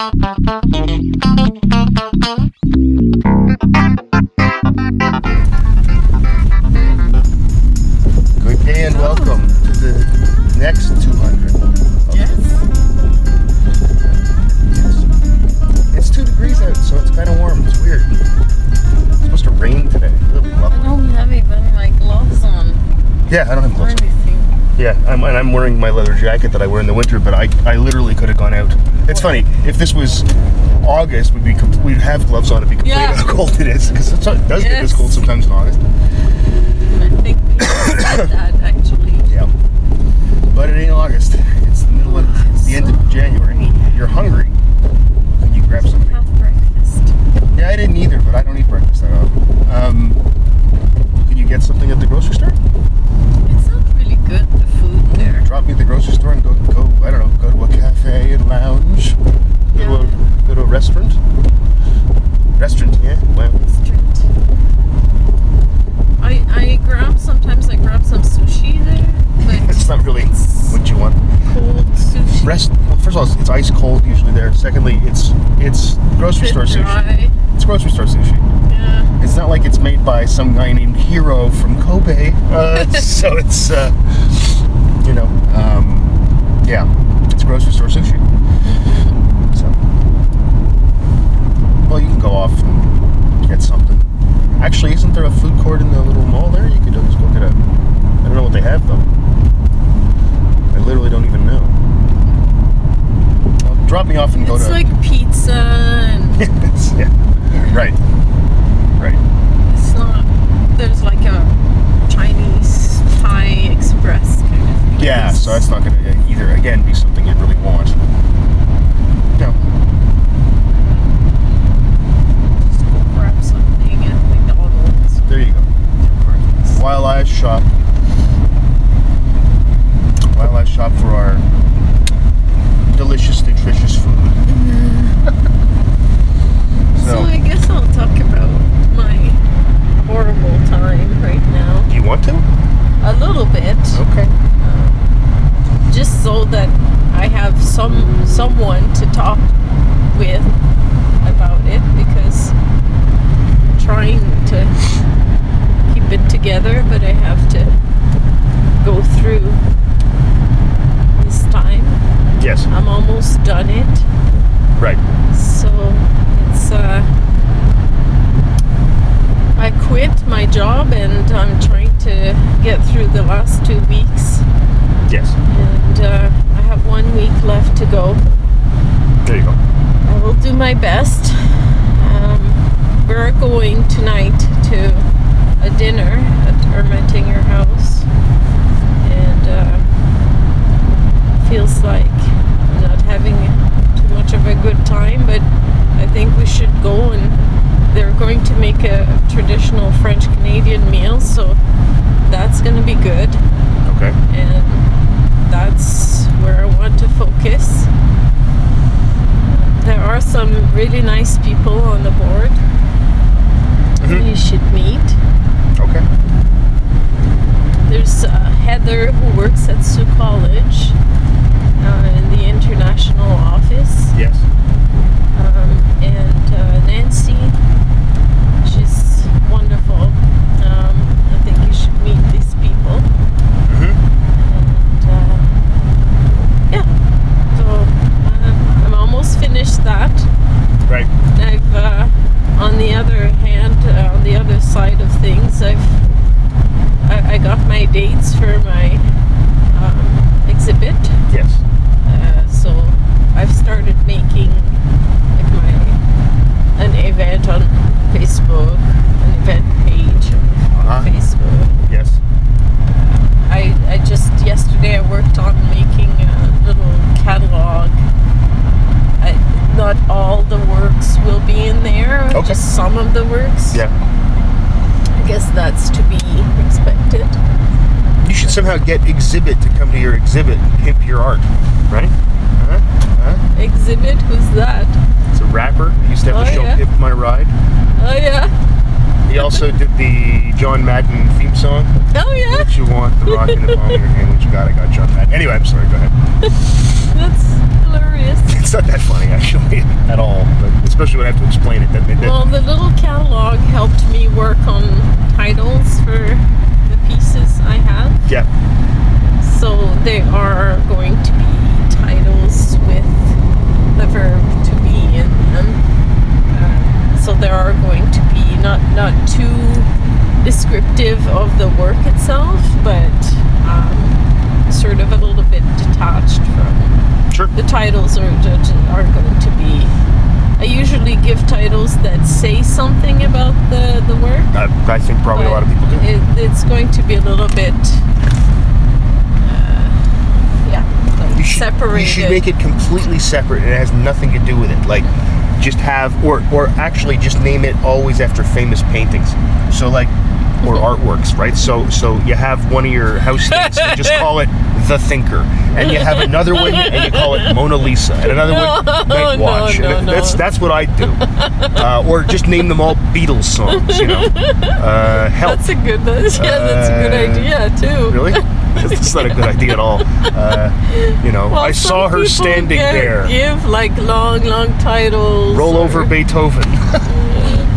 Good day and welcome to the next 200. Yes. Yes. It's two degrees out, so it's kind of warm. It's weird. It's supposed to rain today. Really I lovely. don't have even my gloves on Yeah, I don't have gloves. Yeah, I'm, and I'm wearing my leather jacket that I wear in the winter, but I, I literally could have gone out. It's funny, if this was August, we'd be we'd have gloves on and be complaining Yeah. how cold it is because it does get this cold sometimes in August. I think that actually. Yeah, but it ain't August. It's the middle of it's the end of January. You're hungry. Can you grab something? Have breakfast. Yeah, I didn't either, but I don't eat breakfast that often. Um, can you get something at the grocery store? It's not really good, food there. Drop me at the grocery store and go go. I don't know. Go to a cafe and lounge. Go to a go to a restaurant. Restaurant, yeah. Well, Restaurant. I I grab sometimes I grab some sushi there, it's not really what you want. cold sushi. Rest. Well, first of all, it's, ice cold usually there. Secondly, it's it's grocery store sushi. It's grocery store sushi. Yeah. It's not like it's made by some guy named Hero from Kobe. Uh, so it's, uh, you know, um, yeah, it's grocery store sushi. So, well, you can go off and get something. Actually, isn't there a food court in the little mall there? You could just go get a. I don't know what they have though. I literally don't even know. Well, drop me off and go It's to. like pizza and yeah, right, right. it's not there's like a Chinese Thai express kind of place. Yeah, so that's not going to either, again, be something you really want. No. Just go grab something at McDonald's. There you go. While I shop, while I shop for our delicious, nutritious food. So so, I guess I'll talk about my horrible time right now. do you want to? A little bit. Okay. Just so that I have some someone to talk with about it because I'm trying to keep it together but I have to go through this time. Yes. I'm almost done it. Right. So it's uh I quit my job and I'm trying to get through the last two weeks Yes. and uh, I have one week left to go. There you go. I will do my best. Um, we're going tonight to a dinner at Ermatinger House and uh, feels like I'm not having too much of a good time, but I think we should go and they're going to make a traditional French Canadian meal, so that's going to be good Okay. and that's where I want to focus. There are some really nice people on the board Mhm. you should meet. Okay. There's uh, Heather who works at Sault College uh, in the international office, Yes. Um, and uh, Nancy. She's wonderful. Um, I think you should meet these people. Mm-hmm. And uh, yeah, so uh, I'm almost finished that. Right. I've, uh, on the other hand, uh, on the other side of things, I've I, I got my dates for my um, exhibit. Yes. Uh, so I've started making like my an event on Facebook, an event page on Uh-huh. Facebook. Yes. I, I just yesterday I worked on making a little catalog. I, not all the works will be in there, Okay. just some of the works. Yeah. I guess that's to be expected. You should somehow get Xzibit to come to your exhibit and pimp your art, right? Uh-huh. Uh-huh. Xzibit, who's that? Rapper. He used to have the Oh, show yeah. Pimp My Ride. Oh yeah. He also did the John Madden theme song. Oh yeah. What you want, the rock in the palm of your hand. What you got, I got John Madden. Anyway, I'm sorry. Go ahead. That's hilarious. It's not that funny actually at all, but especially when I have to explain it. That, that- Well, the little catalog helped me work on titles for the pieces I have. yeah, So they are going to be titles with the verb to be in them. Uh, so there are going to be not not too descriptive of the work itself, but um, sort of a little bit detached from sure. the titles are are going to be. I usually give titles that say something about the the work. Uh, I think probably a lot of people do. It, it's going to be a little bit, uh, yeah, like You should, separated. you should make it completely separate. It has nothing to do with it. Like, just have, or or actually just name it always after famous paintings. So like, or artworks, right? So so you have one of your house things, and just call it the Thinker, and you have another one, and you call it Mona Lisa, and another one Night Watch. no, no. That's that's what I do. Uh, or just name them all Beatles songs. You know, uh, help. That's a good. That's, yeah, that's a good Uh, idea too. Really? That's not a good idea at all. Uh, you know, Well, I saw her standing get- there. Give like long, long titles. Roll or- over Beethoven.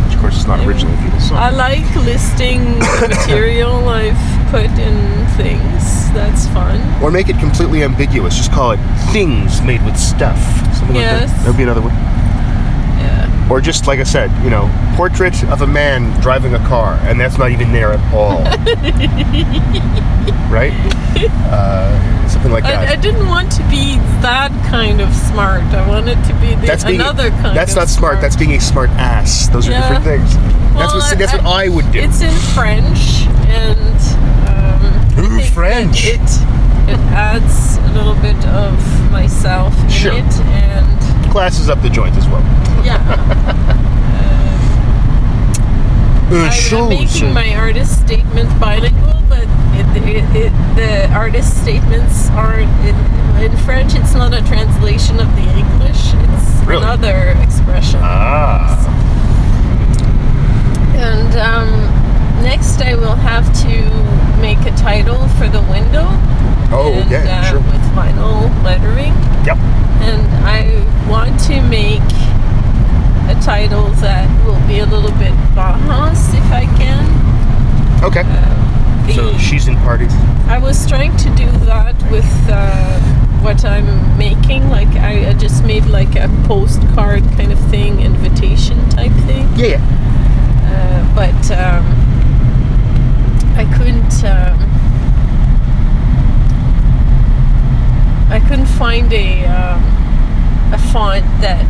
Which, of course, is not originally a Beatles I like listing material I've put in things. That's fun. Or make it completely ambiguous. Just call it things made with stuff. Something like Yes. that. That'd be another one. Yeah. Or just like I said, you know, portrait of a man driving a car, and that's not even there at all. Right? Uh, something like that. I, I didn't want to be that kind of smart. I wanted to be the, that's being another kind That's not smart. That's being a smart ass. Those are different things. that's Well, what that's what I would do. It's in French, and um, Ooh, I French. It it adds a little bit of myself in Sure. it, and Classes up the joint as well. yeah. I'm making my artist statement bilingual, but it, it, it, the artist statements are in, in French. It's not a translation of the English. It's Really? another expression. Ah. And um, next, I will have to make a title for the window. Oh, and, okay, uh, sure. With vinyl lettering, Yep. and I want to make a title that will be a little bit Bauhaus, if I can. Okay. Uh, the, So she's in parties. I was trying to do that with uh, what I'm making. Like I, I just made like a postcard kind of thing, invitation type thing. Yeah, yeah. Uh, but um, I couldn't. Um, I couldn't find a um, a font that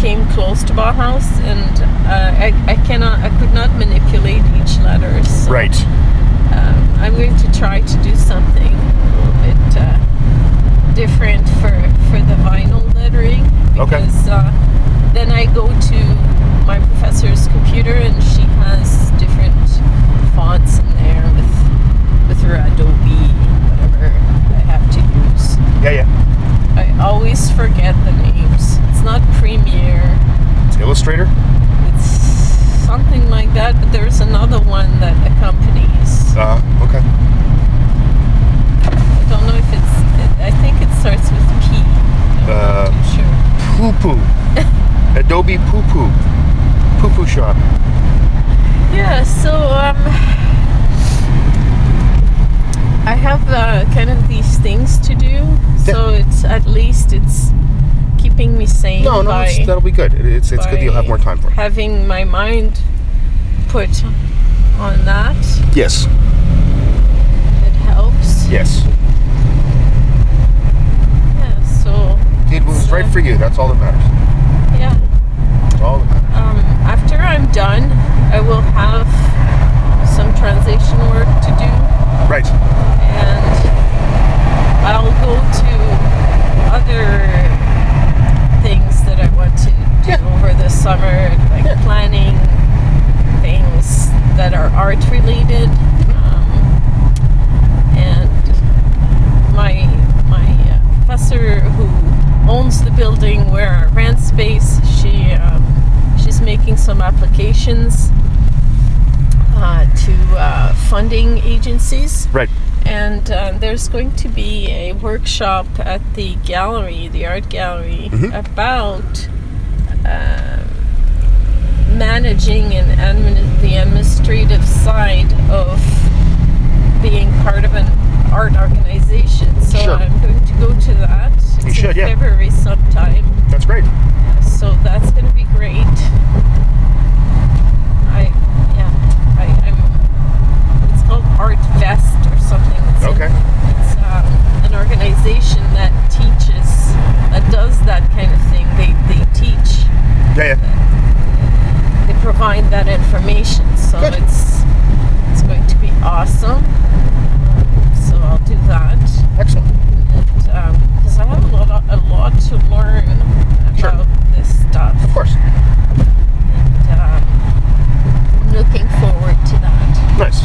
came close to Bauhaus, and uh, I, I cannot. I could not manipulate each letter. So, Right. Um, I'm going to try to do something a little bit uh, different for for the vinyl lettering Okay. because uh, then I go to my professor's computer and she has different fonts in there with with her Adobe whatever I have to use. Yeah, yeah. I always forget the names. It's not Premiere. It's Illustrator. It's something like that, but there's another one that accompanies. Uh, okay. I don't know if it's. It, I think it starts with P. Uh, sure. Poo poo. Adobe poo poo. Poo poo shop. Yeah. So um, I have uh, kind of these things to do. So it's at least it's keeping me sane No, no, that'll be good. It's it's good you'll have more time for it. having my mind put on that. Yes. It helps. Yes. Yeah. So It was right for you. That's all that matters. yeah. That's all that matters. Um, after I'm done, I will have some translation work to do, Right. and I'll go to other things that I want to do Yeah. over the summer, like Yeah. planning things that are art related. Um, and my my uh, professor who owns the building where I rent space, she um, she's making some applications uh, to uh, funding agencies Right. And uh, there's going to be a workshop at the gallery, the art gallery, Mhm. about um managing and admin- the administrative side of being part of an art organization. So Sure. I'm going to go to that. It's You should, in yeah. February sometime. That's great. So that's going to be great. I, I, I'm. It's called Art Vest or something. It's in- Okay. it's um, an organization that teaches, that does that kind of thing. They they teach, Yeah, yeah. they provide that information. So Good. it's it's going to be awesome. So I'll do that. Excellent. because I have a lot, a lot to learn Sure. about this stuff. Of course. And, um, looking forward to that. Nice.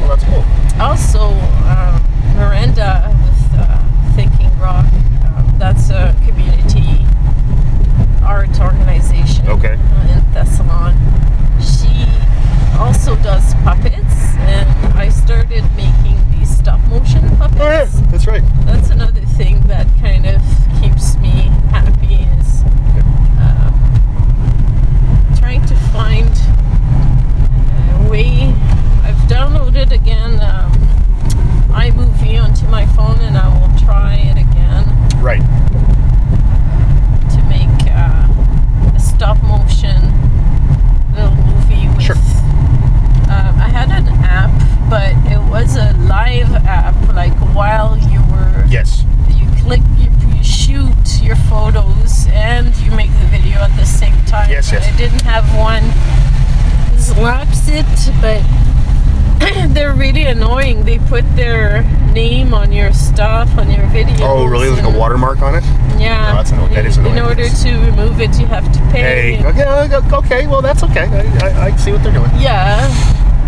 Well, that's cool. Also, um, Miranda with uh, Thinking Rock, um, that's a community art organization Okay. uh, in Thessalon. She also does puppets, and I started making these stop motion puppets. Oh, yeah. That's right. that's another thing that kind of keeps me happy is um, trying to find a way. I've downloaded again um, iMovie onto my phone, and I will try it again Right. to make uh, a stop motion little movie with. Sure. Um, I had an app, but it was a live app, like while you were Yes. you click, you, you shoot your photos, and you make the video at the same time. Yes, yes. I didn't have one slaps it, but they're really annoying. They put their name on your stuff, on your video. Oh, really? Like a watermark on it? Yeah. Oh, that's anno- that is In order to remove it, you have to pay. Hey. Okay. okay, Okay. Well, that's okay. I, I, I see what they're doing. Yeah,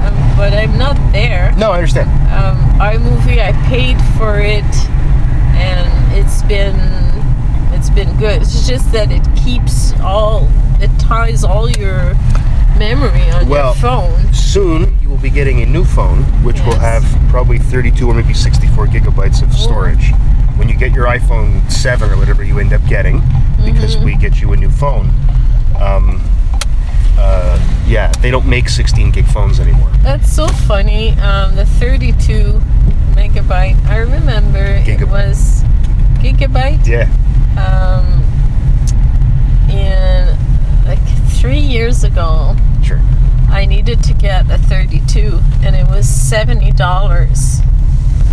um, but I'm not there. No, I understand. um, iMovie. I paid for it, and it's been it's been good. It's just that it keeps all it ties all your memory on Well, your phone. Soon you will be getting a new phone, which will have probably 32 or maybe 64 gigabytes of storage. When you get your iPhone 7 or whatever you end up getting, because Mm-hmm. we get you a new phone, um, uh, yeah, they don't make 16 gig phones anymore. That's so funny. Um, the 32 megabyte. I remember it was gigabyte. Yeah. Um, in like three years ago, Sure. I needed to get a 32, and it was seventy dollars.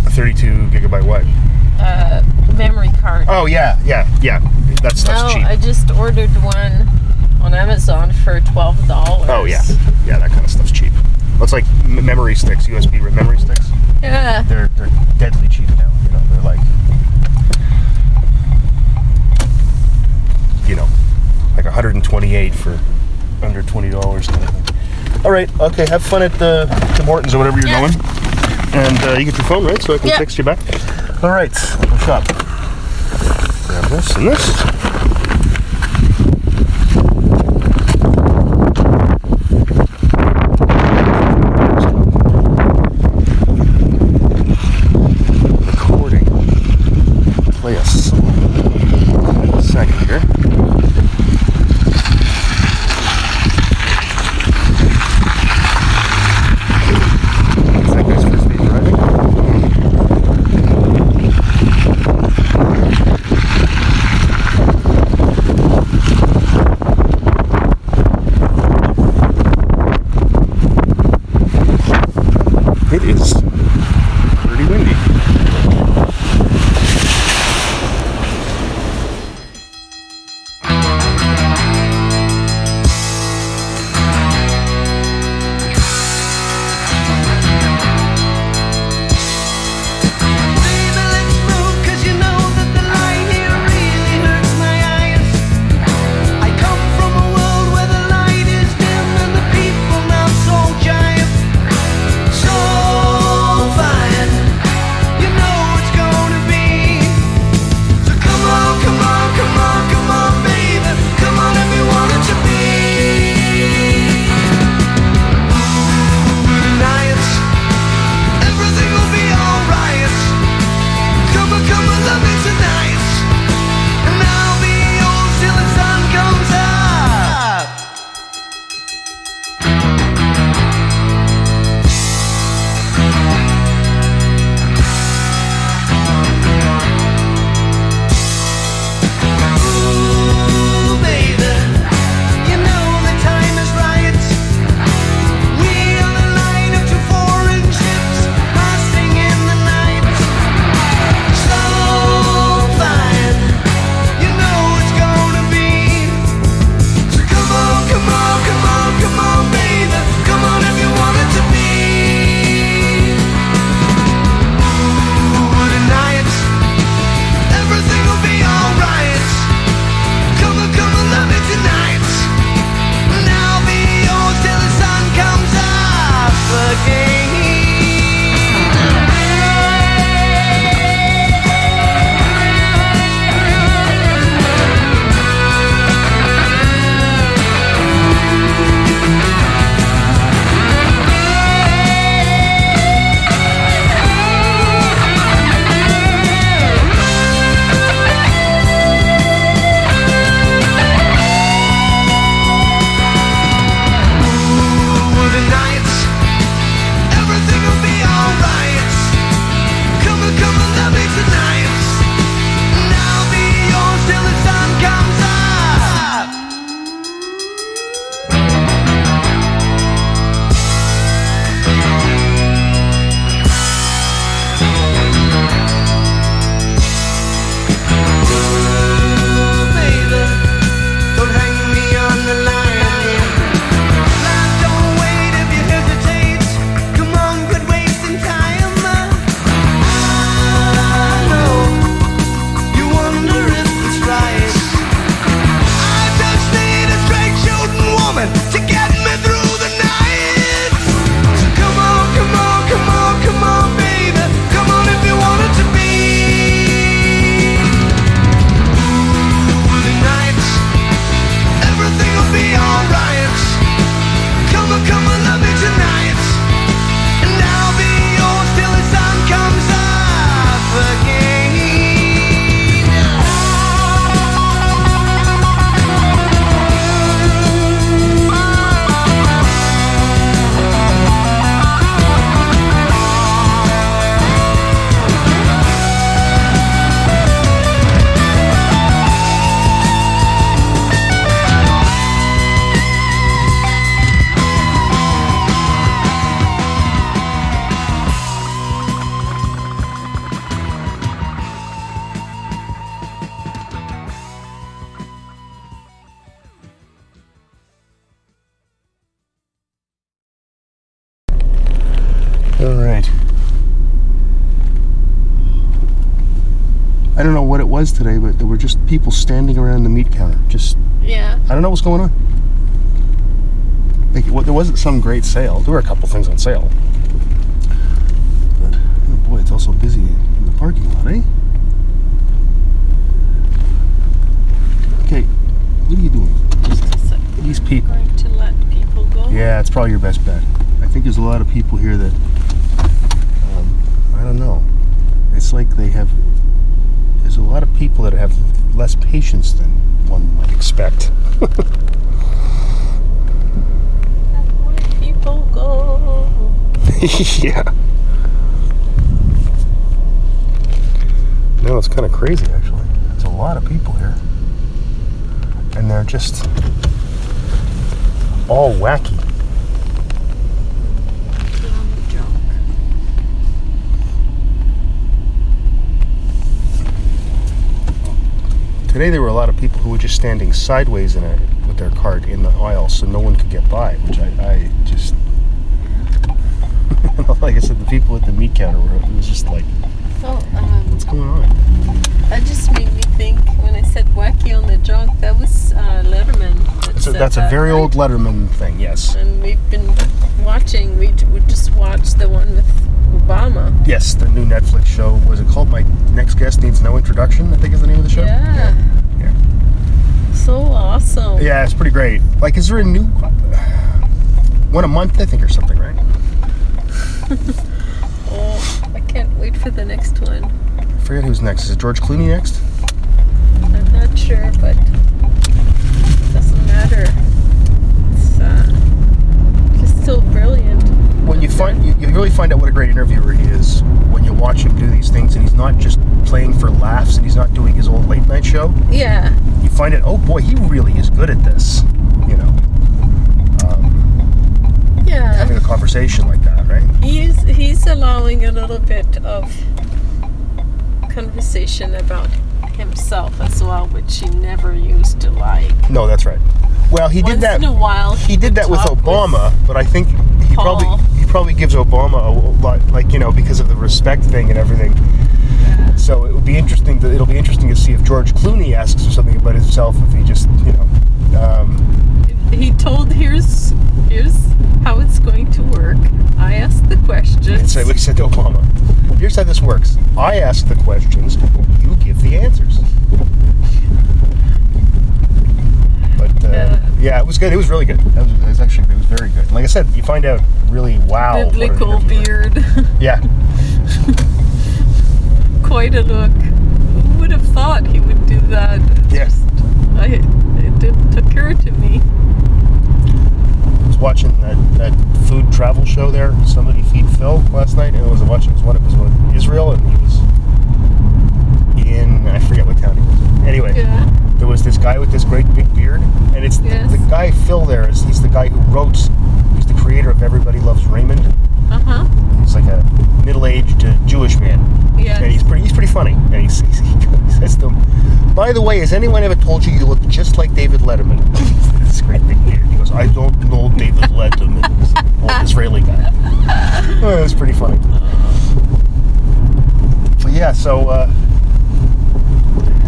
A 32 gigabyte what? uh, memory card. Oh yeah, yeah, yeah. That's stuff's now cheap. I just ordered one on Amazon for twelve dollars. Oh yeah, yeah. That kind of stuff's cheap. Looks like memory sticks, USB memory sticks. Yeah. They're they're deadly cheap now. You know, they're like, you know, like 128 for under twenty dollars kind of thing. All right, okay. Have fun at the, the Mortons or whatever you're Yeah. going, and uh, you get your phone right, so I can Yeah. text you back. All right, shop. Grab this and this. I don't know what it was today, but there were just people standing around the meat counter. Just Yeah. I don't know what's going on. Like, it, there wasn't some great sale. There were a couple things on sale. But, oh boy, it's also busy in the parking lot, eh? Okay, what are you doing? These people. Going to let people go. Yeah, it's probably your best bet. I think there's a lot of people here that, um, I don't know. It's like they have, there's a lot of people that have less patience than one might expect. People go. yeah. No, it's kind of crazy actually. There's a lot of people here. And they're just all wacky. On the junk. Today there were a lot of people who were just standing sideways in a with their cart in the aisle so no one could get by, which I, I just like I said, the people at the meat counter were it was just like, Oh, um, what's going on? that just made me think when I said wacky on the drunk. that was uh, Letterman. That So that's a that, very right? old Letterman thing, yes. And we've been watching. We, we just watched the one with Obama. Yes, the new Netflix show. Was it called My Next Guest Needs No Introduction? I think is the name of the show. Yeah. Yeah. So awesome. Yeah, it's pretty great. Like, is there a new one a month? I think or something, right? Oh, I can't wait for the next one. I forget who's next. Is it George Clooney next? I'm not sure, but doesn't matter. Brilliant. When you find you, you really find out what a great interviewer he is when you watch him do these things, and he's not just playing for laughs, and he's not doing his old late night show. Yeah. You find it. Oh boy, he really is good at this. You know, um, Yeah. having a conversation like that, right? He's he's allowing a little bit of conversation about himself as well, which he never used to like. No, that's right. Well, he Once did that. in a while. he did that with Obama, but I think he Paul. probably he probably gives Obama a lot, like you know, because of the respect thing and everything. Yeah. So it would be interesting. To, it'll be interesting to see if George Clooney asks him something about himself. If he just, you know, um, He told here's here's how it's going to work. I asked the questions. say what he said to Obama. Here's how this works. I ask the questions. You give the answers. But uh, Yeah. yeah, it was good. It was really good. It was, it was actually it was very good. Like I said, you find out really wow. Biblical beard. Yeah. Quite a look. Who would have thought he would do that? It's Yeah. just- I, it didn't occur to me. I was watching that, that food travel show there. Somebody feed Phil last night, and I was watching. It was one. It was one in Israel, and he was in I forget what town he was in. Anyway, Yeah. There was this guy with this great big beard, and it's Yes. the, the guy Phil there is he's the guy who wrote. He's the creator of Everybody Loves Raymond. Uh huh. He's like a middle-aged uh, Jewish man, Yes. and he's pretty he's pretty funny. And he's, he's, he says to him, "By the way, has anyone ever told you you look just like David Letterman?" this great big beard. He goes, "I don't know David Letterman." This old Israeli guy. Oh, it's pretty funny. But yeah, so uh,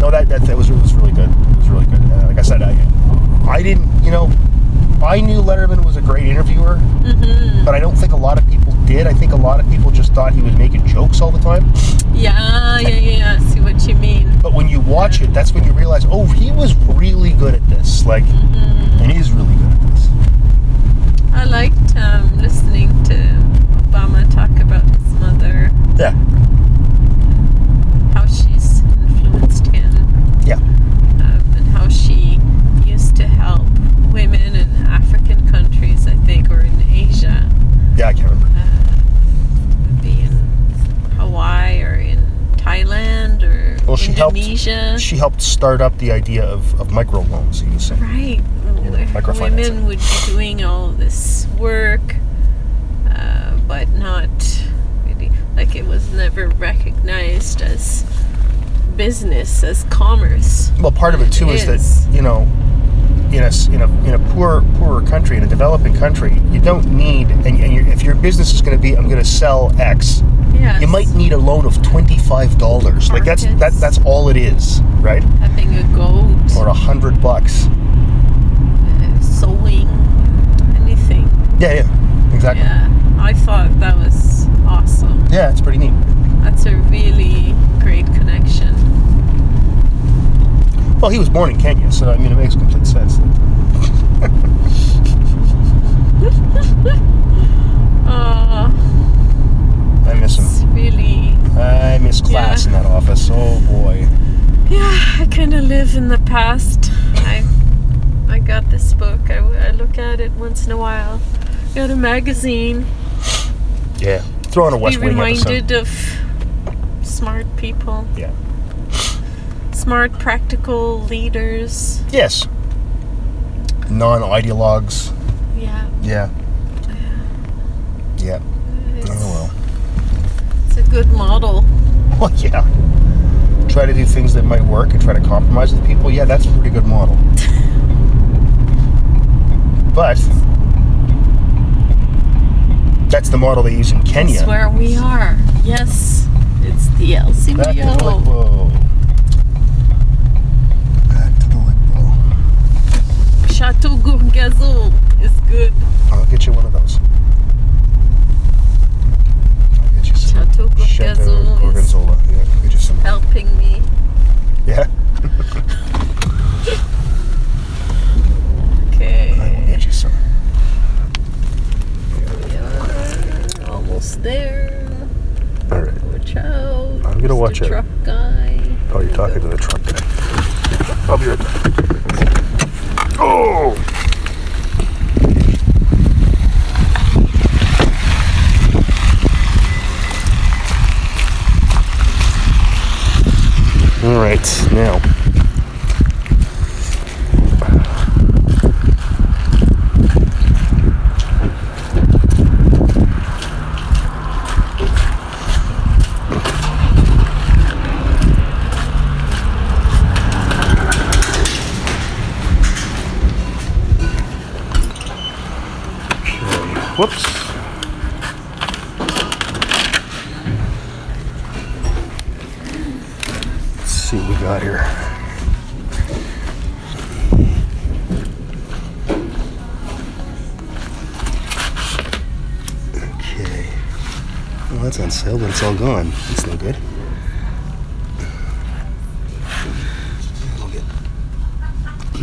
no, that, that that was it was really good. It was really good. Uh, like I said, I I didn't, you know, I knew Letterman was a great interviewer, Mm-hmm. but I don't think a lot of people did. I think a lot of people just thought he was making jokes all the time. Yeah, yeah, yeah. I see what you mean. But when you watch it, that's when you realize, oh, he was really good at this. Like, Mm-hmm. and he's really good at this. I liked um, listening to Obama talk about his mother, Yeah, how she's influenced him, yeah, um, and how she used to help women in African countries, I think, or in Asia, yeah. I can't remember. uh, maybe in Hawaii or in Thailand or Well, she helped- Indonesia. She helped start up the idea of, of microloans. Was saying. Right. where microfinancing. Women would be doing all this work, uh, but not really, like it was never recognized as business, as commerce. Well, part of it too is, Is. that you know, in a in a in a poor poorer country, in a developing country, you don't need and, and if your business is going to be, I'm going to sell X, Yes. You might need a loan of twenty-five dollars. Like that's that that's all it is, right? Having a goat, Or a hundred bucks. uh, sewing, anything. Yeah, yeah, exactly. Yeah, I thought that was awesome. Yeah, it's pretty neat. That's a really great connection. Well, he was born in Kenya, so I mean, it makes complete sense. Uh, I miss him. really, I miss class Yeah. in that office. Oh boy. yeah, I kind of live in the past. I, I got this book. I, I look at it once in a while. Got a magazine. Yeah. Throw on a West Be Wing episode. reminded of smart people, Yeah. Smart, practical leaders. Yes. Non-ideologues. Yeah. Yeah. Yeah. It's, Oh well. it's a good model. Well, yeah. Try to do things that might work and try to compromise with people. Yeah, that's a pretty good model. but that's the model they use in Kenya. That's where we are. Yes, it's the Back to the LCBO. Lickbo. Back to the Lickbo. Chateau Gourgazon is good. I'll get you one of those. I'll get you some Chateau Gorgonzola. Yeah, I'll get you some. helping me. Yeah, okay. I will get you some. Here we are almost there. All right. Watch out. I'm gonna Mr. watch out. truck guy. Oh, you're talking to the truck guy. I'll be right back. Oh! All right, now.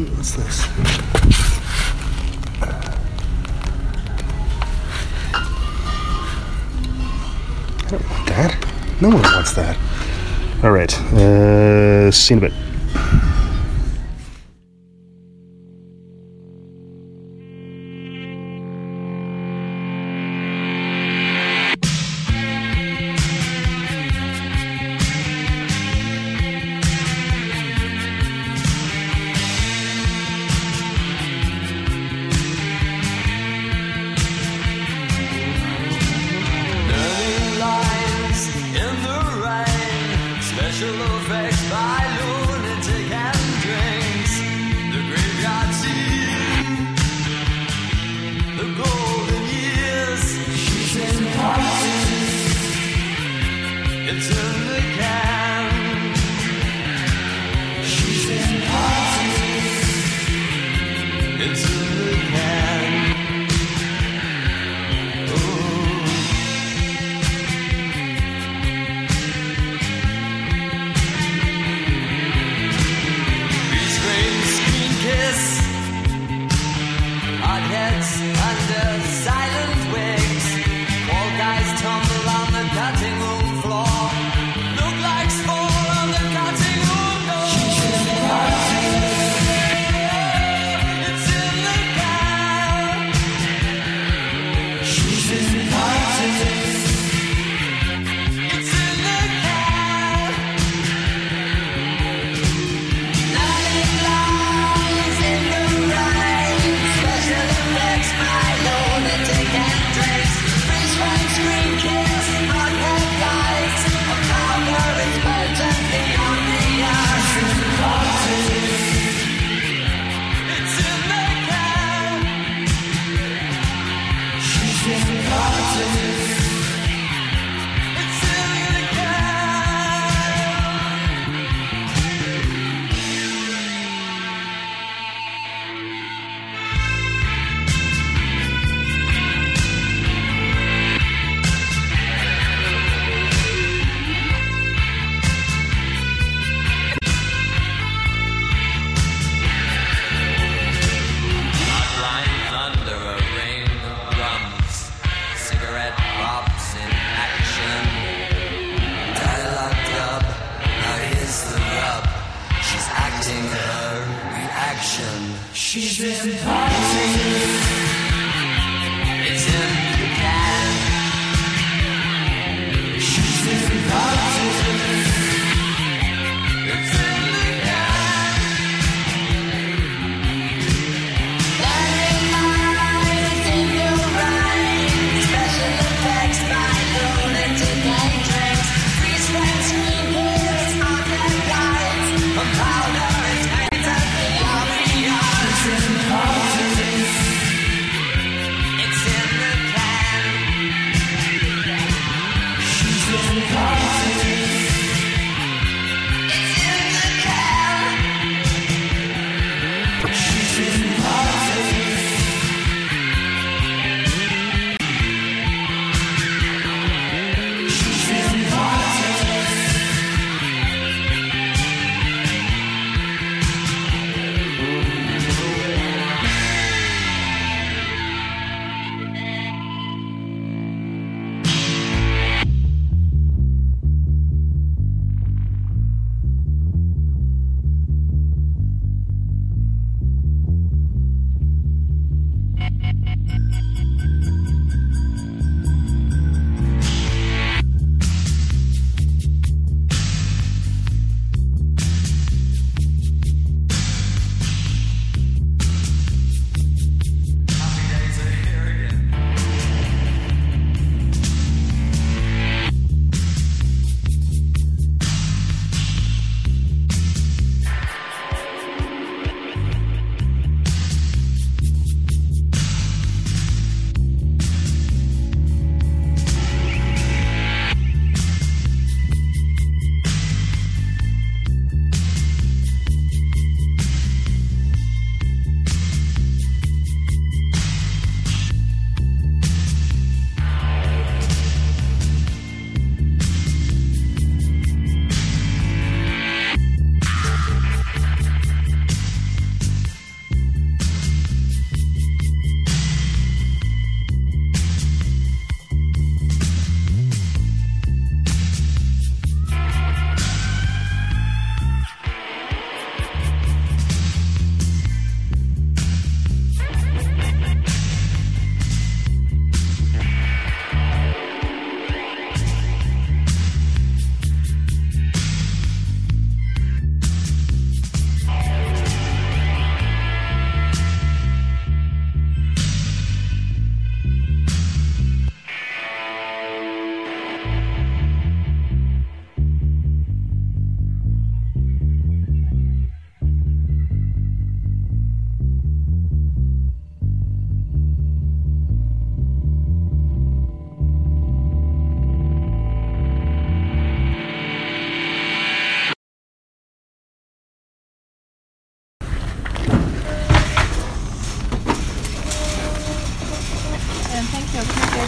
What's this? I don't want that. No one wants that. All right. Uh, see you in a bit.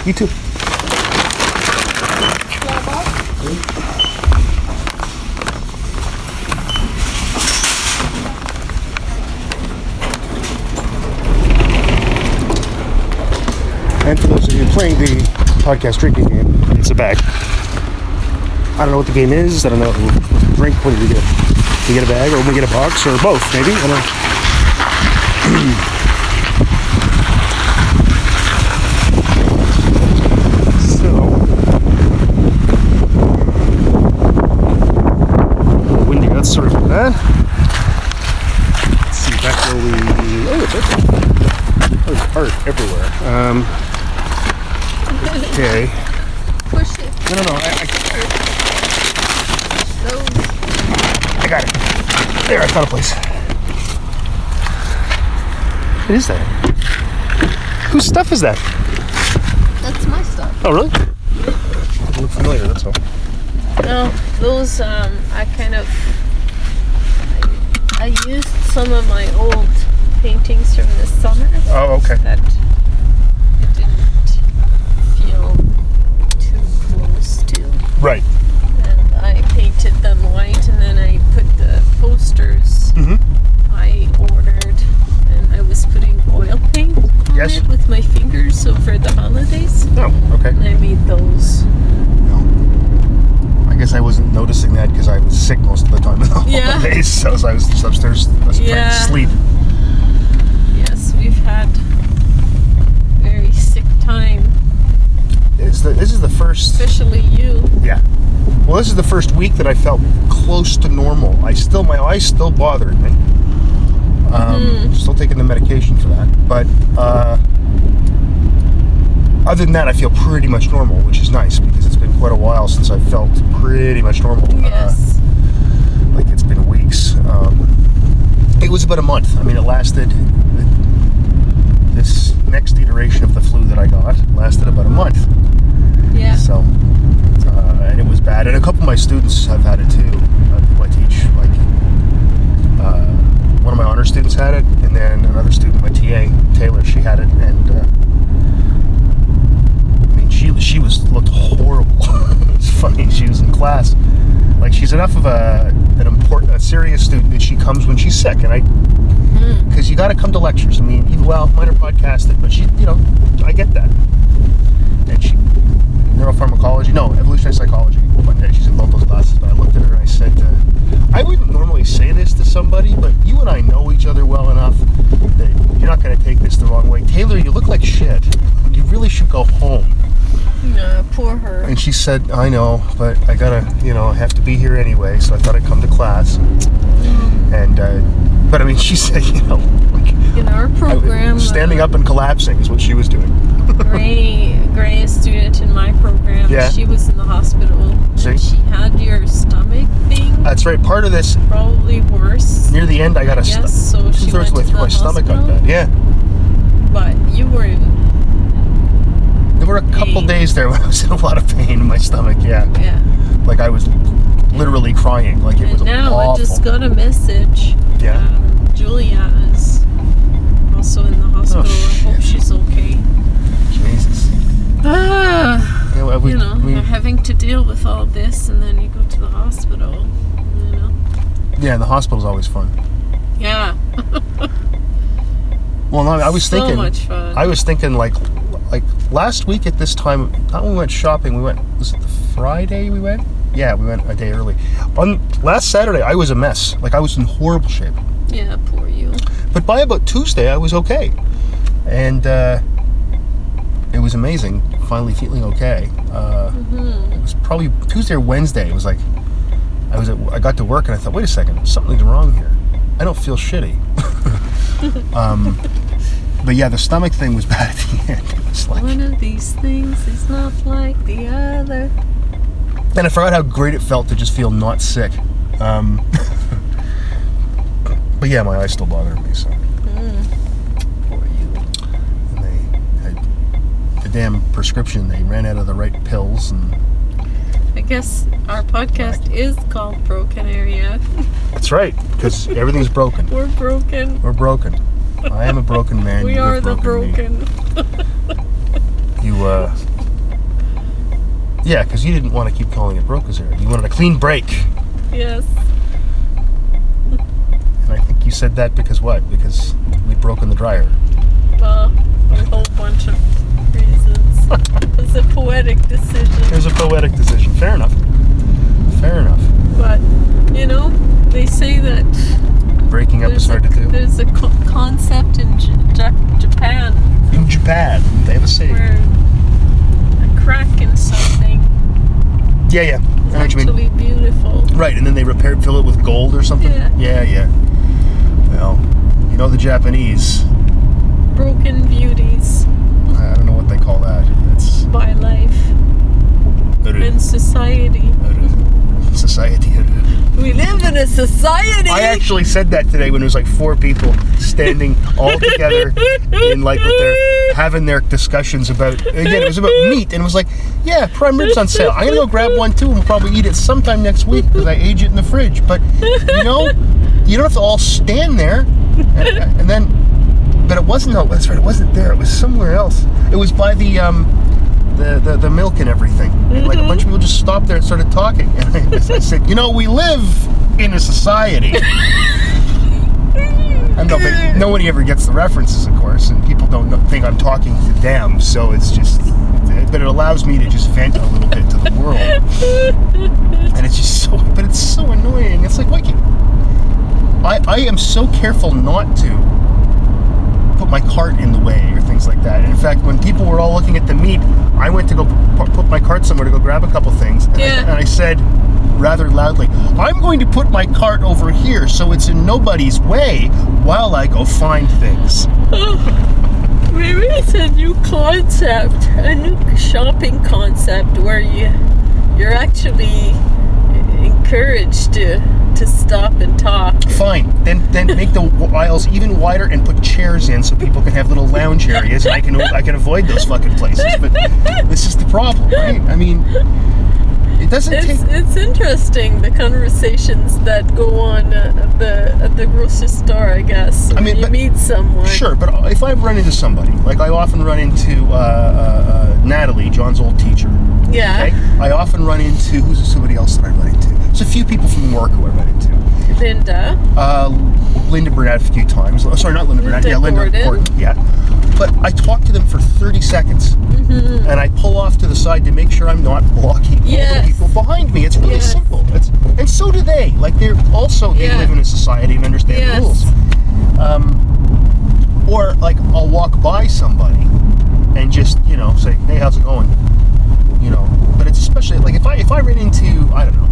You. Too. And for those of you playing the podcast drinking game, it's a bag. I don't know what the game is. I don't know what drink. What do you get? Do you get a bag, or we get a box, or both? Maybe. I don't know. So, a little windy. That's that. Let's see back where we. Oh, it's open. There's art everywhere. Um, okay. Push it. No, no, no. I, Those. I, I got it. There, I found a place. What is that? Whose stuff is that? That's my stuff. Oh, really? Doesn't look familiar. That's all. No, those um, I kind of I, used some of my old paintings from the summer Oh, okay. that it didn't feel too close to, Right. and I painted them white, and then I put the posters Mhm. I ordered, and I was putting oil paint on Yes. it with my fingers. So for the holidays, Oh, okay. and I made those. No. I guess I wasn't noticing that because I was sick most of the time in the Yeah. holidays, so I was just upstairs I was trying Yeah. to sleep. this is the first week that I felt close to normal. I still my eyes still bothering me. Um, Still taking the medication for that, but uh, other than that, I feel pretty much normal, which is nice because it's been quite a while since I felt pretty much normal. Uh, Yes. like it's been weeks. Um, it was about a month. I mean, it lasted. This next iteration of the flu that I got lasted about a month. yeah. So, uh, and it was bad. And a couple of my students have had it too. Uh, people I teach, like uh, one of my honor students had it, and then another student, my TA Taylor, she had it, and uh, I mean, she she was looked horrible. it's funny. She was in class, like she's enough of a an important, a serious student that she comes when she's sick, and I because you got to come to lectures. I mean, even well, mine are podcasted, but she, you know, I get that. And she, neuropharmacology, no, evolutionary psychology. One day she's in both those classes, but I looked at her and I said, uh, I wouldn't normally say this to somebody, but you and I know each other well enough that you're not going to take this the wrong way. Taylor, you look like shit. You really should go home. No, poor her. And she said, I know, but I gotta, you know, have to be here anyway, so I thought I'd come to class. And, uh, but I mean, she said, you know, like, In our program, standing uh, up and collapsing is what she was doing. Gray, Gray, a student in my program, Yeah. she was in the hospital. See? She had your stomach thing, That's right. Part of this, probably worse. near the end, I got a st- Yes, so two she thirds of the went way to through my stomach got hospital. bad. Yeah, But you were in, there were a couple Pain. days there when I was in a lot of pain in my stomach. Yeah, yeah. like I was literally crying. Like it was And now awful. I just got a message. Yeah. Um, Julia is also in the hospital. I hope shit. she's okay. Jesus. Ah, You know, we, you know, we- you're having to deal with all this, and then you go to the hospital. You know. yeah, the hospital's always fun. Yeah. Well, no, I was so thinking. much fun. I was thinking like, like last week at this time. Not when we went shopping. We went. Was it the Friday we went? Yeah, we went a day early. On last Saturday, I was a mess. Like I was in horrible shape. yeah, poor you. But by about Tuesday, I was okay, and uh, it was amazing. Finally feeling okay. Uh, Mm-hmm. Probably Tuesday or Wednesday. It was like I was at, I got to work and I thought, wait a second, something's wrong here. I don't feel shitty. um, but yeah, the stomach thing was bad at the end. Like, One of these things is not like the other. and I forgot how great it felt to just feel not sick. Um, but yeah, my eyes still bother me. So. Poor you. and they had the damn prescription. They ran out of the right pills, and I guess our podcast is called Broken Area. that's right because everything's broken. We're broken. We're broken. I am a broken man. We are the broken. You uh, yeah, because you didn't want to keep calling it Broken Area. You wanted a clean break, Yes. and I think you said that because what? Because we'd broken the dryer. Well, a whole bunch of reasons. It was a poetic decision. It was a poetic decision. Fair enough. Fair enough. But, you know, they say that Breaking up is there's a, hard to do. there's a co- concept in J- Jap- Japan In Japan, they have a saying. where a crack in something Yeah, yeah. I is know what you mean. actually beautiful. Right, and then they repair fill it with gold or something. Yeah. yeah, yeah. Well, you know the Japanese. Broken beauties I don't know what they call that. It's by life and society. society. We live in a society. I actually said that today when it was like four people standing all together in like with their having their discussions about again it was about meat and it was like yeah prime ribs on sale I'm gonna go grab one too and we'll probably eat it sometime next week because I age it in the fridge but you know you don't have to all stand there and, and then but it wasn't no that's right it wasn't there it was somewhere else it was by the um the, the, the milk and everything. And, like a bunch of people just stopped there and started talking. And I, I said, you know, we live in a society. I don't know if it, no one ever gets the references, of course, and people don't know, think I'm talking to them. So it's just, but it allows me to just vent a little bit to the world. And it's just so, but it's so annoying. It's like, what? You, I I am so careful not to put my cart in the way or things like that. And in fact, when people were all looking at the meat, I went to go pu- put my cart somewhere to go grab a couple things, and, I, and I said, rather loudly, I'm going to put my cart over here so it's in nobody's way while I go find things. Maybe it's a new concept, a new shopping concept where you you're actually encouraged to to stop and talk. Fine. Then then make the aisles even wider and put chairs in so people can have little lounge areas and I can I can avoid those fucking places. But this is the problem, right? I mean it doesn't It's take it's interesting the conversations that go on at the at the grocery store. I guess I mean, you but- meet someone. Sure, but if I run into somebody, like I often run into uh, uh, uh, Natalie, John's old teacher. Yeah. Okay. I often run into who's somebody else that I run into. There's a few people from work who I run into. Linda. Uh, Linda Burnett a few times. Oh, sorry, not Linda Burnett. Linda Yeah, Linda Gordon. Yeah. But I talk to them for 30 seconds, Mm-hmm. and I pull off to the side to make sure I'm not blocking Yes. the people behind me. It's really Yes. simple. It's, and so do they. Like they're also they Yeah. live in a society and understand Yes. the rules. Um, or like I'll walk by somebody and just you know say, "Hey, how's it going?" You know. But it's especially like if I if I ran into I don't know.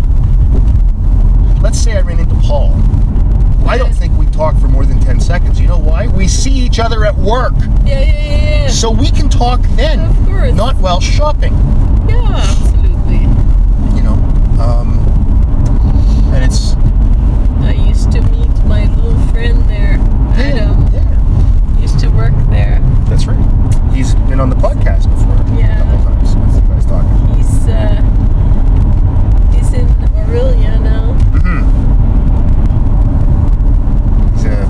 Let's say I ran into Paul. I don't think we talk for more than 10 seconds. You know why? We see each other at work. Yeah, yeah, yeah, yeah. So we can talk then. Of course. Not while shopping, yeah, absolutely. you know. Um, and it's. I used to meet my little friend there. Adam Yeah. used to work there. That's right. He's been on the podcast before. Yeah. A couple times with you guys talking. He's uh, he's in Orillia now. Mm-hmm. He's uh,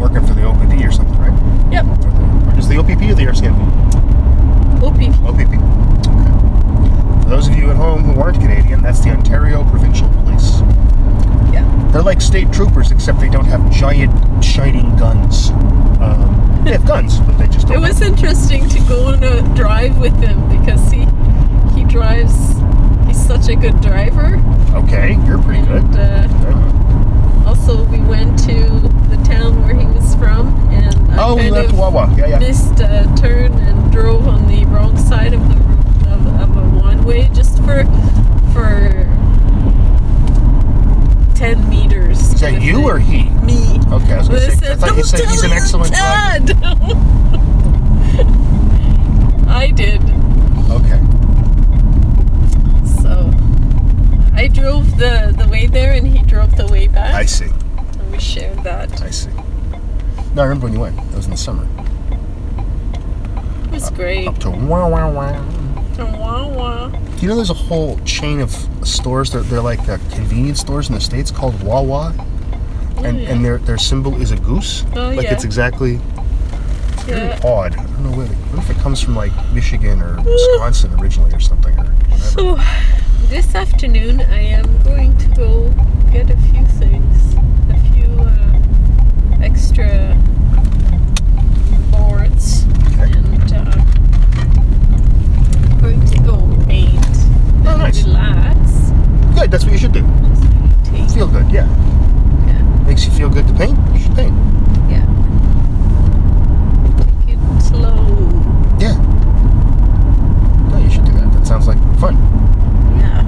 working for the OPP or something, right? Yep. Or the, is the OPP or the RCMP? OPP. OPP. Okay. For those of you at home who aren't Canadian, that's the Ontario Provincial Police. Yeah. They're like state troopers, except they don't have giant, shining guns. Um, they have guns, but they just don't. It was have- interesting to go on a drive with him because he he drives. He's such a good driver, okay. You're pretty good. and uh, Okay. also we went to the town where he was from, and I we kind went to of Wawa. Yeah, yeah. missed a turn and drove on the wrong side of the of, of a one way just for for ten meters. Is that you thing. or he? me? Okay, I was gonna say. I thought you said he's an excellent driver. I did. Okay. So I drove the the way there, and he drove the way back. I see. and we shared that. I see. No, I remember when you went. It was in the summer. It was great. Up to wow, wow, wow. Wah, wah. Do you know there's a whole chain of stores? They're, they're like uh, convenience stores in the states called Wawa, and yeah. and their their symbol is a goose. Oh, like yeah. it's exactly very Yeah. odd. I don't know where. They, what if it comes from like Michigan or Wisconsin originally or something or whatever. So this afternoon I am going to go get a few things, a few uh, extra boards, Okay. and uh, going to go paint. Oh, and nice. Relax. Good. That's what you should do. Just meditate. Feel good. Yeah. Yeah. Makes you feel good to paint. You should paint. Yeah. Take it slow. Yeah. No, you should do that. That sounds like fun. Yeah.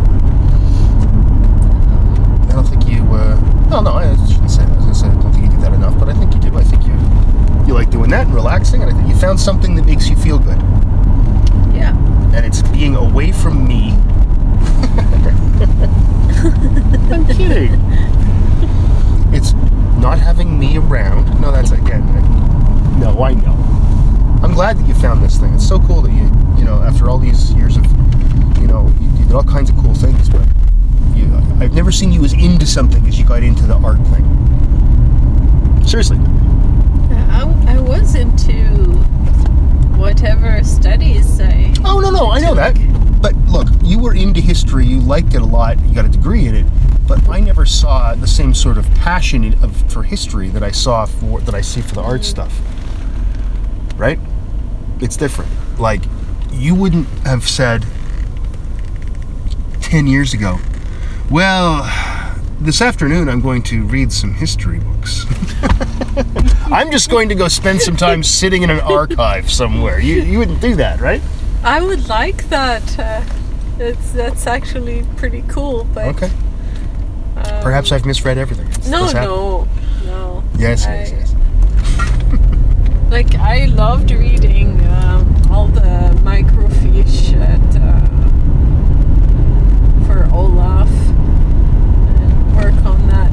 Um, I don't think you. Uh, no, no, I shouldn't say that. I was gonna say I don't think you do that enough, but I think you do. I think you you like doing that and relaxing, and I think you found something that makes you feel good, yeah. and it's being away from me. I'm kidding. It's not having me around. No, that's again. No, I know. I'm glad that you found this thing. It's so cool that you, you know, after all these years of, you know, you did all kinds of cool things, but you, I've never seen you as into something as you got into the art thing. Seriously. I, I was into whatever studies I. Oh no, no, I know that. But look, you were into history. You liked it a lot. You got a degree in it. But I never saw the same sort of passion in, of, for history that I saw for that I see for the art mm. stuff. Right? It's different. Like you wouldn't have said ten years ago. Well, this afternoon I'm going to read some history books. I'm just going to go spend some time sitting in an archive somewhere. You you wouldn't do that, right? I would like that. Uh, It's that's actually pretty cool. But Okay. um, Perhaps I've misread everything. It's- No, no, no. Yes, I- yes, yes. Like I loved reading um, all the microfiche at uh, for Olaf and work on that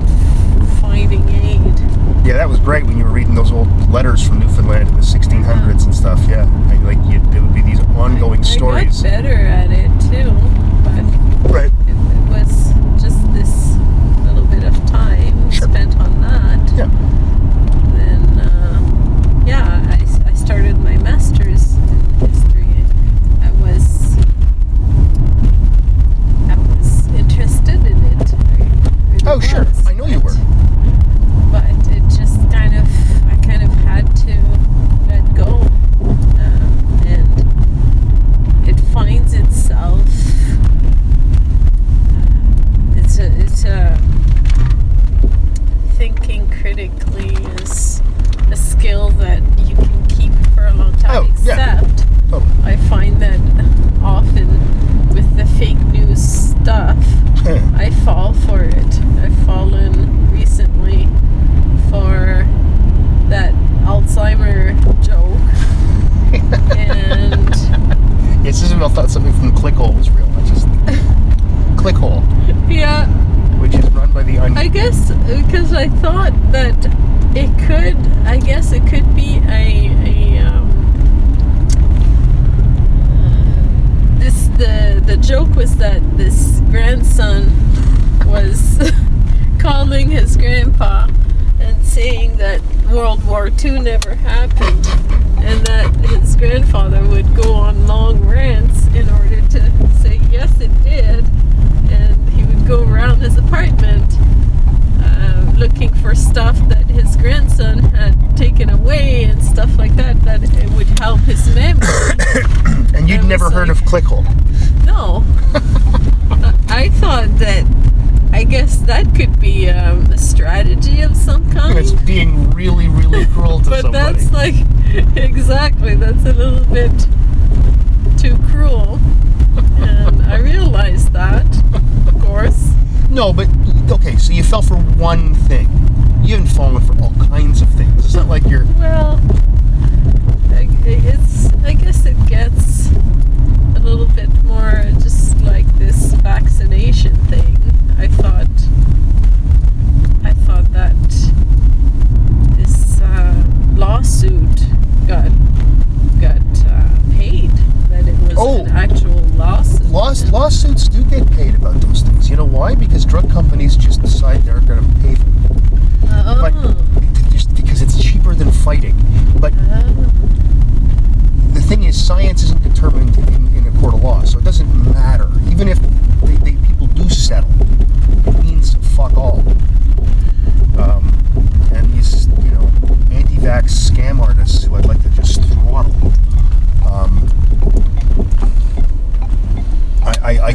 finding aid. Yeah, that was great when you were reading those old letters from Newfoundland in the 1600s and stuff. Yeah, I, like you, there would be these ongoing I stories. got better at it too, but Right. it, it was just this little bit of time Sure. spent on that. Yeah. Then, uh, yeah, I, I started my master's in history. I was I was interested in it. Really Oh, sure. I know you were. But it just kind of I kind of had to let go, um, and it finds itself. It's a it's a thinking critically is a skill that you can keep for a long time. Oh, yeah. Except Totally. I find that often with the fake news stuff, I fall for it. I've fallen recently for that Alzheimer joke, and yes, Isabel thought something from Clickhole was real. I just Clickhole, yeah, which is run by the un- I guess because I thought that it could. I guess it could be a a. Um, this the the joke was that this grandson was calling his grandpa and saying that World War II never happened and that his grandfather would go on long rants in order to say yes it did and he would go around his apartment uh, looking for stuff that his grandson had taken away and stuff like that that it would help his memory and you'd never heard like- of Clickhole. no. I thought that. I guess that could be um, a strategy of some kind. It's being really, really cruel to but somebody. that's like. Exactly. That's a little bit too cruel. And I realized that, of course. No, but okay. So you fell for one thing. You haven't fallen for all kinds of things. It's not like you're. Well, it's. I guess it gets a little bit more just like this vaccination thing. I thought. I thought that this uh, lawsuit got got uh, paid. That it was Oh. an actual lawsuit. Laws, lawsuits do get paid about those things. You know why? Because drug companies just decide they're going to pay them. Oh. But just because it's cheaper than fighting. But Oh. the thing is, science isn't determined in, in a court of law, so it doesn't matter. Even if they, they, people do settle, it means fuck all. Um, and these, you know, anti-vax scam artists who I'd like to just throttle. Um, I, I, I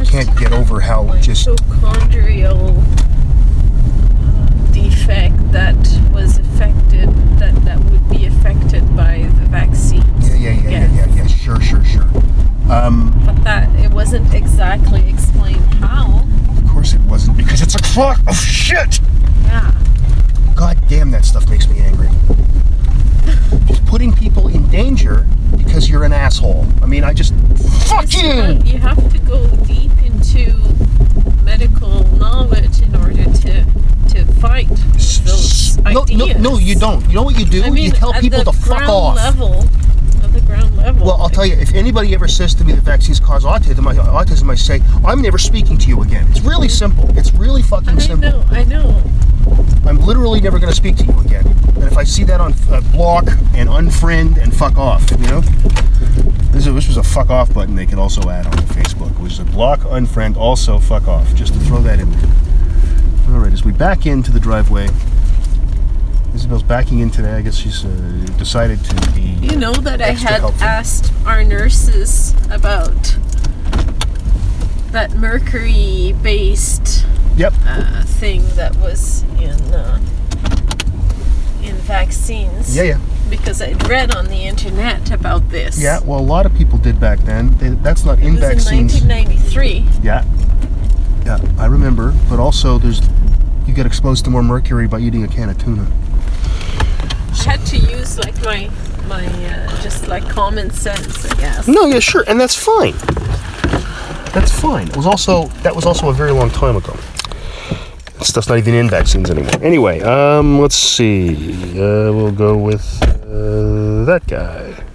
over how just mitochondrial uh, defect that was affected that that would be affected by the vaccine. yeah yeah yeah yeah yeah, yeah sure sure sure. Um, But that it wasn't exactly explained how. of course it wasn't because it's a clock of shit. Yeah. God damn, that stuff makes me angry. Just putting people in danger because you're an asshole. I mean, I just fuck you. not- you have to go deep into medical knowledge in order to to fight those No, no, ideas. no, you don't. You know what you do? I mean, you tell people to fuck off. level, at the ground level. Well, I'll tell you, if anybody ever says to me that vaccines cause autism, I, autism, I say, I'm never speaking to you again. It's really mm-hmm. simple. It's really fucking I simple. know, I know. I'm literally never going to speak to you again. And if I see that on uh, block and unfriend and fuck off, you know? This, is, this was a fuck off button they could also add on Facebook, which is a block, unfriend, also fuck off, just to throw that in there. All right, as we back into the driveway, Isabel's backing in today. I guess she's uh, decided to be. You know that I had helpful. asked our nurses about that mercury based Yep. uh, thing that was in uh, in vaccines. Yeah, yeah. because I'd read on the internet about this. Yeah, well, a lot of people did back then. They, that's not in It was in vaccines. 1993. Yeah, yeah, I remember. But also, there's you get exposed to more mercury by eating a can of tuna. I had to use like my my uh, just like common sense, I guess. No, yeah, sure, and that's fine. That's fine. It was also that was also a very long time ago. Stuff's not even in vaccines anymore. Anyway, um, let's see. Uh, we'll go with uh, that guy.